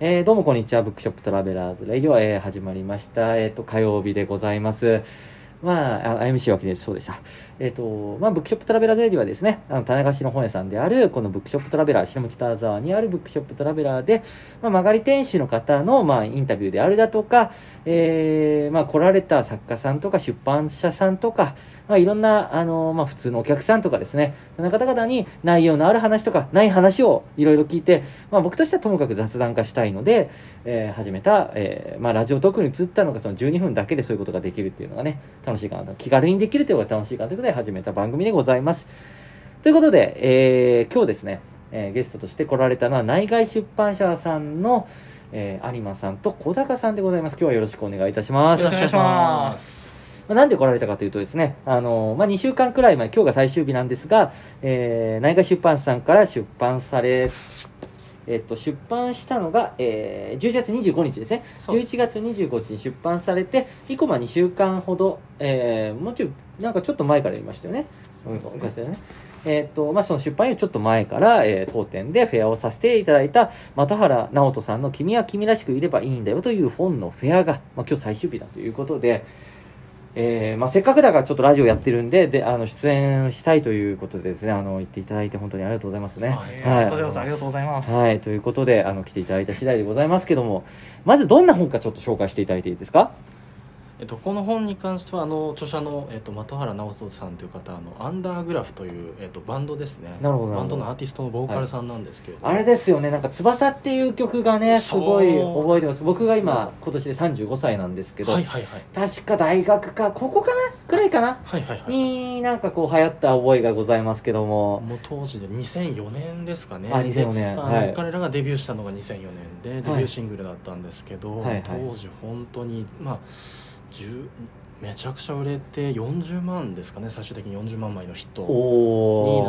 えーどうもこんにちは。 Bookshop Traveller's Radio、えー始まりました。えっ、と、火曜日でございます。まあ、あ MC 脇です。そうでした。えっ、と、まあ、 Bookshop Traveller's Radio はですね、あの、棚貸しの本屋さんである、この Bookshop Traveller、下北沢にある Bookshop Traveller で、まあ、間借り店主の方の、まあ、インタビューであるだとか、えーまあ、来られた作家さんとか出版社さんとか、まあ、いろんな、あの、まあ、普通のお客さんとかですね、そんな方々に内容のある話とか、ない話をいろいろ聞いて、まあ、僕としてはともかく雑談化したいので、えー始めた、えーまあ、ラジオトークに移ったのがその12分だけでそういうことができるっていうのがね、楽しいかなと。気軽にできるというのが楽しいかなということで始めた番組でございます。ということで、えー今日ですね、えーゲストとして来られたのは内外出版社さんの、えー有馬さんと小高さんでございます。今日はよろしくお願いいたします。よろしくお願いします。まあなんで来られたかというとですね、あのまあ、2週間くらい前、今日が最終日なんですが、えー、内外出版社さんから出版され、えっと、出版したのが、えー、11月25日ですね。そう11月25日に出版されて、以降まあ2週間ほど、えー、もうちょい、なんかちょっと前からやりましたよね。うん、おかしいよね。えっと、まあ、その出版よりちょっと前から、えー当店でフェアをさせていただいた、又原直人さんの君は君らしくいればいいんだよという本のフェアが、まあ、今日最終日だということで、えーまあ、せっかくだからちょっとラジオやってるんで、で、あの、出演したいということでですね、あの、言っていただいて本当にありがとうございますね。はい。ありがとうございます。はい、ということで、あの、来ていただいた次第でございますけども、まずどんな本かちょっと紹介していただいていいですか？えっと、この本に関してはあの著者の、えっと、的原直人さんという方あのアンダーグラフという、えっと、バンドですね。なるほどバンドのアーティストのボーカルさんなんですけれど。も、あれですよね、なんか、翼っていう曲がね、すごい覚えてます。僕が今、今年で35歳なんですけど、はいはいはい。確か大学か、ここかな？くらいかな？はいはいはい。になんかこう流行った覚えがございますけども、もう当時で2004年ですかね。あ2004年。はい。彼らがデビューしたのが2004年でデビューシングルだったんですけど、はいはい。当時本当にまあ10めちゃくちゃ売れて40万ですかね最終的に40万枚のヒットにな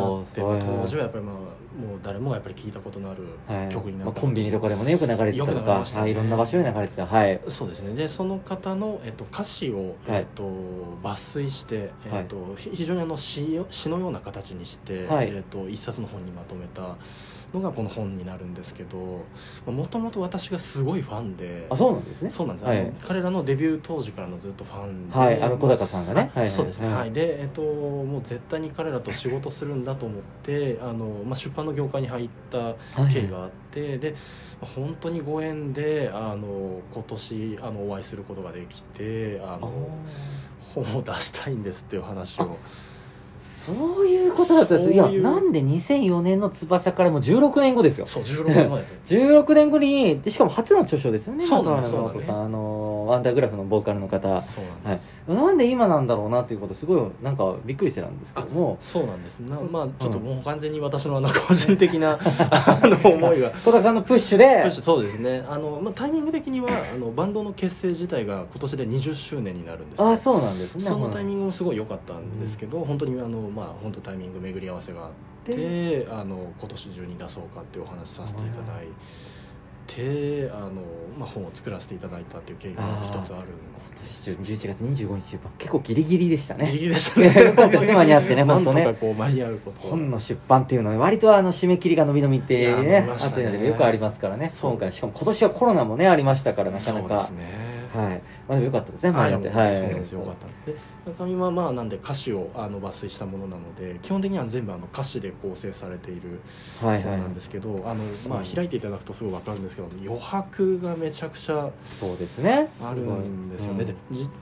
おって、ー当時はやっぱりまあもう誰もがやっぱり聞いたことのあるはい。曲になって、まあコンビニとかでもねよく流れてたとか、ね。はい、いろんな場所で流れてた。はい。そうですね。でその方の、えっと、歌詞を、はい。えっと、抜粋して、えっとひ非常にあの詩を詩のような形にして、はい。えっと、一冊の本にまとめたのがこの本になるんですけどもともと私がすごいファンであそうなんですね。そうなんです、はい。彼らのデビュー当時からのずっとファンで、はい。あの小高さんがね。はいはい。そうですね、はい。はい。で、えっと、もう絶対に彼らと仕事するんだと思ってあの、まあ、出版の業界に入った経緯があって、でまあ本当にご縁であの今年あのお会いすることができてああの本を出したいんですっていう話を。そういうことだったんですいやなんで2004年の翼からもう16年後ですよ。そう16年前ですね。16年後にでしかも初の著書ですよねそうなんあのアンダーグラフのボーカルの方。なんはい。なんで今なんだろうなっていうことすごいなんかびっくりしてたんですけども。そうなんです。なそう。まあちょっとうんもう完全に私のあの個人的な あの思いが。小高さんのプッシュで。プッシュそうですね。あの、まあ、タイミング的にはあのバンドの結成自体が今年で20周年になるんですね。ああそうなんですね。そのタイミンングもすごい良かったんですけど、本当にあのまあ本当タイミング巡り合わせがあってあの今年中に出そうかっていうお話させていただいてあの、まあ、本を作らせていただいたっていう経緯が一つある今年中11月25日出版。結構ギリギリでしたね。ギリギリでしたね。よかったです間に合ってね本当ねとかこう間に合うこと本の出版っていうのは割とあの締め切りが伸び伸びってねびましたね。後になってよくありますからね。今回しかも今年はコロナもねありましたからなかなか。そうですねはい。まあでもよかったですね間に合って。ははいいそうなんですよよかった。で中身はまあなんで歌詞をあの抜粋したものなので基本的には全部あの歌詞で構成されているはいはい。本なんですけど、あのまあ開いていただくとすごいわかるんですけど余白がめちゃくちゃそうですね。あるんですよね、うん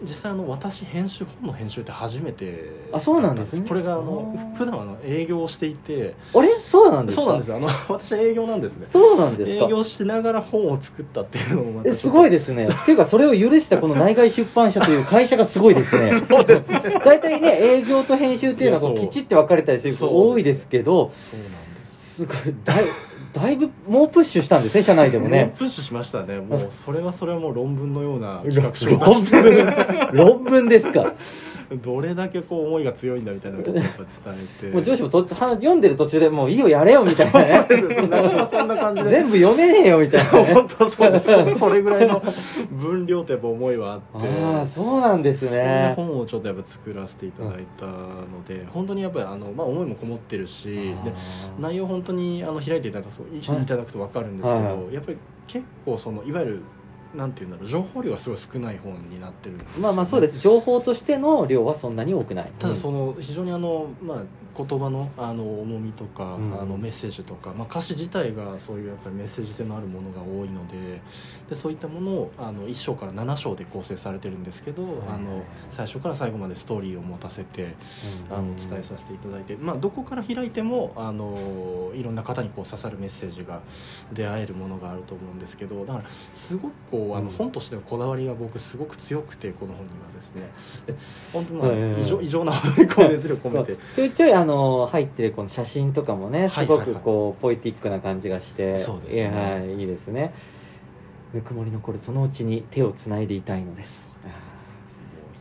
実際あの私編集本の編集って初めてあそうなんですね。これがあの普段あの営業をしていて。あれ？そうなんですか？そうなんですよ。あの 私は営業なんですね。そうなんですか？営業しながら本を作ったっていうのもますごいでですね。っていうかそれを許したこの内外出版社という会社がすごいですね。そうですね。大体ね営業と編集っていうのはこうきちって分かれたりすること多いですけどそうなんです。すごいだいだいぶもうプッシュしたんですね社内でもね。プッシュしましたね。もうそれはそれはもう論文のような企論画書を出して文論文ですかどれだけこう思いが強いんだみたいなことをやっぱ伝えて。もう上司もとは読んでる途中でもういいよやれよみたいなね。そんな感じで。全部読めねえよみたいな。ね本当そうです。それぐらいの分量とやっぱ思いはあって。ああそうなんですそんなね本をちょっとやっぱ作らせていただいたので、本当にやっぱりあの、まあ、思いもこもってるしで内容本当にあの開いていただくと一緒にいただくと分かるんですけど、はいはい。やっぱり結構そのいわゆるなんていうんだろう情報量がすごい少ない本になってるんですよね。まあまあそうです。情報としての量はそんなに多くない。ただその非常にあの、まあ、言葉のあの重みとか、うん。あのメッセージとか、まあ、歌詞自体がそういうやっぱりメッセージ性のあるものが多いのででそういったものをあの1章から7章で構成されてるんですけど、いあの最初から最後までストーリーを持たせてあの伝えさせていただいて、まあ、どこから開いてもあのいろんな方にこう刺さるメッセージが出会えるものがあると思うんですけどだからすごくこうあうん。の本としてのこだわりが僕すごく強くてこの本にはですね。で本当にまあ異常異常なほどにこう熱量込めて。ちょいちょいあの入ってるこの写真とかもねすごくこうポエティックな感じがしてそうですね。はいいいですねぬくもり残るそのうちに手をつないでいたいのです。もう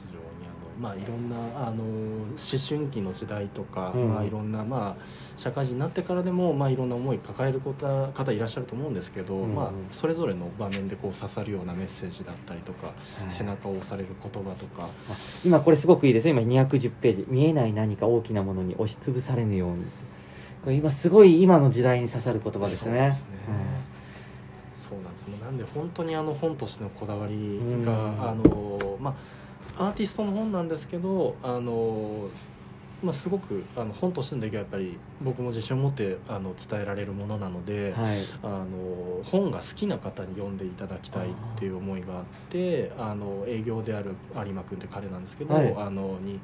非常にあのまあいろんなあの思春期の時代とか、うん。まあいろんなまあ社会人になってからでもまあいろんな思い抱える方方いらっしゃると思うんですけど、うんうん。まあそれぞれの場面でこう刺さるようなメッセージだったりとか、はい。背中を押される言葉とか、あ今これすごくいいですよ。今210ページ。見えない何か大きなものに押しつぶされぬように。これ今すごい今の時代に刺さる言葉ですね。そうですねそうなんです。もうなんで本当にあの本としてのこだわりが、うん。あのまあアーティストの本なんですけどあのまあ、すごくあの本としての出来はやっぱり僕も自信を持ってあの伝えられるものなので、はい。あの本が好きな方に読んでいただきたいっていう思いがあってあの営業である有馬君って彼なんですけど、はい。あのに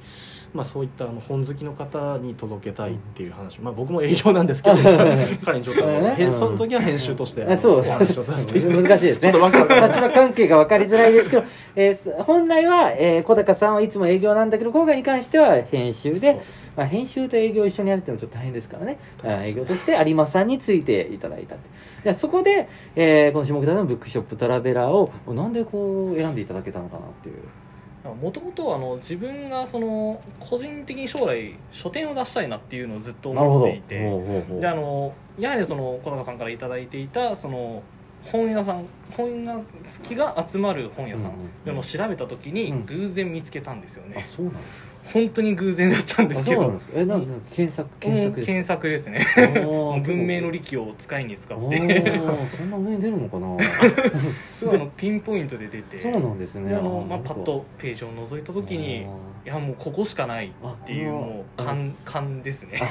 まあ、そういったあの本好きの方に届けたいっていう話、まあ、僕も営業なんですけど 彼にちょっとあの、ね。へその時は編集として、あそうお話をさせていただいて。難しいですね。ちょっとわけわかんない立場関係が分かりづらいですけど、えーす本来は、えー小高さんはいつも営業なんだけど今回に関しては編集で、まあ、編集と営業一緒にやるっていうのはちょっと大変ですからね。あ営業として有馬さんについていただいたって。じゃあそこで、えーこの下北沢のブックショップトラベラーをなんでこう選んでいただけたのかなっていう。もともとあの自分がその個人的に将来書店を出したいなっていうのをずっと思っていて。であのやはりその小高さんから頂いただいていたその本屋さん本が好きが集まる本屋さん。うんうんっていうのを調べた時にうん。偶然見つけたんですよあね、そうなんですか。本当に偶然だったんですあけどそうなんです。かえなんか検索検索です検索ですね。文明の利器を使いに使っおてーそんな上に出るのかな？すごいあのピンポイントで出て。そうなんですね。であの、まあ、パッとページを覗いた時にいやもうここしかないっていうもうあ勘勘ですね。あ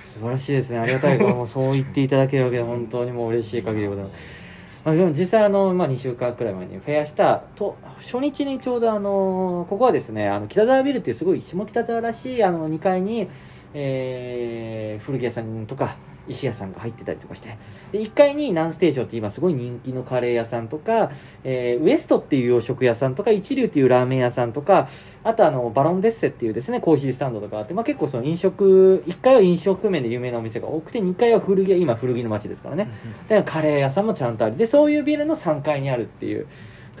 素晴らしいですね。ありがたいからもうそう言っていただけるわけで本当にもう嬉しい限りでございますまあ、でも実際あの、まあ、2週間くらい前にフェアしたと初日にちょうどあのここはですねあの北沢ビルっていうすごい下北沢らしいあの2階に、えー古着屋さんとか石屋さんが入ってたりとかして。で1階にナンステーションって今すごい人気のカレー屋さんとか、えーウエストっていう洋食屋さんとか一流っていうラーメン屋さんとかあとあのバロンデッセっていうですねコーヒースタンドとかあって、まあ、結構その飲食1階は飲食面で有名なお店が多くて2階は古着屋今古着の街ですからね。でカレー屋さんもちゃんとある。でそういうビルの3階にあるっていう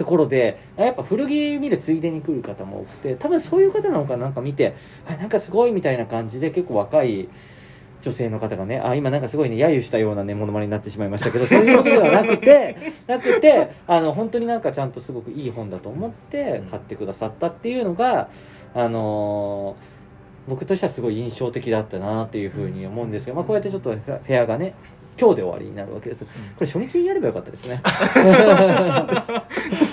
ところでやっぱ古着見るついでに来る方も多くて多分そういう方なのかななんか見てあなんかすごいみたいな感じで結構若い女性の方がねあ今なんかすごいね揶揄したようなねモノマネになってしまいましたけどそういうことではなくて なくてあの本当になんかちゃんとすごくいい本だと思って買ってくださったっていうのがあのー僕としてはすごい印象的だったなっていうふうに思うんですけど、まあ、こうやってちょっとフェアがね今日で終わりになるわけです。これ初日にやればよかったですね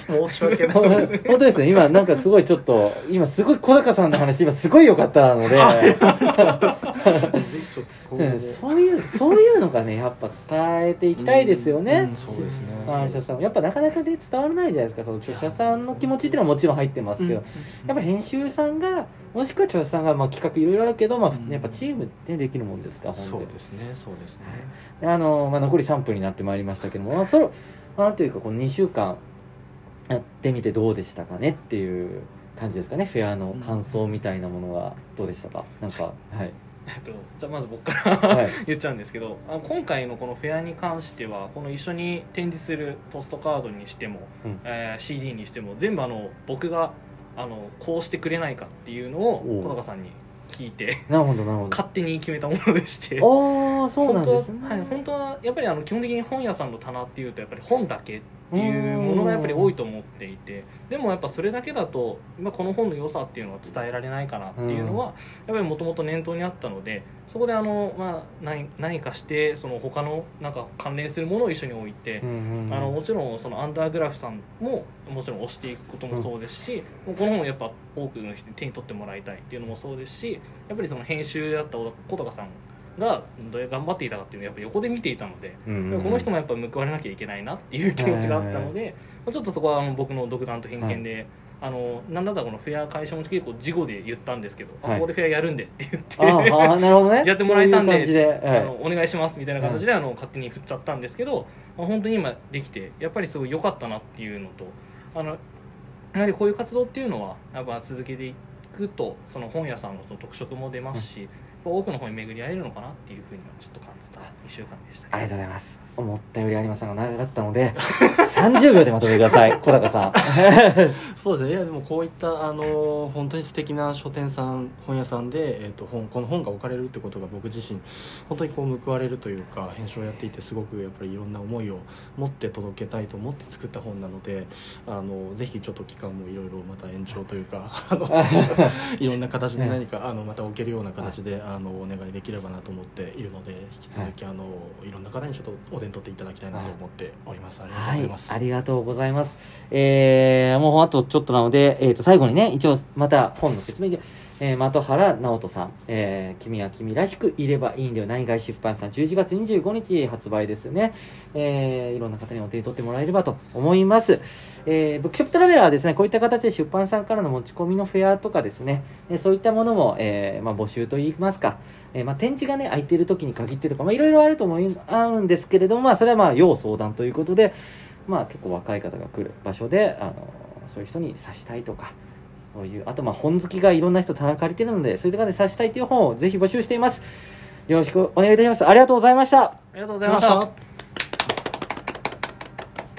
申し訳ない。本当ですね。今なんかすごいちょっと今すごい小高さんの話今すごい良かったので。ぜひちょっと今後もうんそういうそういうのがねやっぱ伝えていきたいですよね。うんそうですね。反射さんやっぱなかなかね伝わらないじゃないですか。その著者さんの気持ちっていうのはもちろん入ってますけど、やっぱ編集さんがもしくは著者さんが、まあ、企画いろいろあるけど、まあうん。やっぱチームでできるもんですからそう本ですねそうですね。であの、まあ、残り3分になってまいりましたけども、まあ、そのなんというかこの2週間やってみてどうでしたかねっていう感じですかね。フェアの感想みたいなものはどうでしたか？なんかはい。えっとじゃあまず僕からはい。言っちゃうんですけどあ今回のこのフェアに関してはこの一緒に展示するポストカードにしても、うん。えー CD にしても全部あの僕があのこうしてくれないかっていうのを小高さんに聞いてなるほどなるほど。勝手に決めたものでして。ああそうなんですね。本当は、はい、本当はやっぱりあの基本的に本屋さんの棚っていうとやっぱり本だけっていうものがやっぱり多いと思っていてでもやっぱそれだけだと、まあ、この本の良さっていうのは伝えられないかなっていうのは、やっぱりもともと念頭にあったのでそこであの、まあ、何何かしてその他のなんか関連するものを一緒に置いて。うんうんうんあのもちろんそのアンダーグラフさんももちろん推していくこともそうですし、もうこの本をやっぱ多くの人に手に取ってもらいたいっていうのもそうですしやっぱりその編集だった小高さんがどれ頑張っていたかっていうのをやっぱ横で見ていたので、うんうんうん。この人もやっぱ報われなきゃいけないなっていう気持ちがあったので、まあちょっとそこはあの僕の独断と偏見で。あのなんだったらこのフェア解消も結構事後で言ったんですけど、あはい。ここでフェアやるんでって言ってあーあーなるほどね。やってもらえたんではいあのお願いしますみたいな形であの勝手に振っちゃったんですけど、まあ、本当に今できてやっぱりすごい良かったなっていうのとあのやはりこういう活動っていうのはやっぱ続けていくとその本屋さんの特色も出ますし、多くの本に巡り合えるのかなっていうふうにはちょっと感じた2週間でした、ありがとうございます。思ったより有馬さんが長かったので30秒でまとめてください 小高さん。そうですね。いやでもこういったあの本当に素敵な書店さん本屋さんで、えー、と本この本が置かれるってことが僕自身本当にこう報われるというか編集をやっていてすごくやっぱりいろんな思いを持って届けたいと思って作った本なのであのぜひちょっと期間もいろいろまた延長というかあの いろんな形で何かあのまた置けるような形であのお願いできればなと思っているので引き続きあのいろんな方にちょっとお手に取っていただきたいなと思っております。ありがとうごはいざいます。ありがとうございますえー、もうあとちょっとなので、えー、と最後にね一応また本の説明でえー、的原直人さん、えー、君は君らしくいればいいんだよ何外出版さん11月25日発売ですよね、えー、いろんな方にお手に取ってもらえればと思います、えー、ブックショップトラベラーはですねこういった形で出版さんからの持ち込みのフェアとかですね、えそういったものも、えまあ、募集といいますか、えまあ、展示がね空いてる時に限ってとか、まあ、いろいろあると思いあるんですけれども、まあ、それはまあ要相談ということで、まあ、結構若い方が来る場所であのそういう人に指したいとかそういうあとまあ本好きがいろんな人棚借りてるのでそういうところで刺したいという本をぜひ募集しています。よろしくお願いいたします。ありがとうございました。ありがとうございました。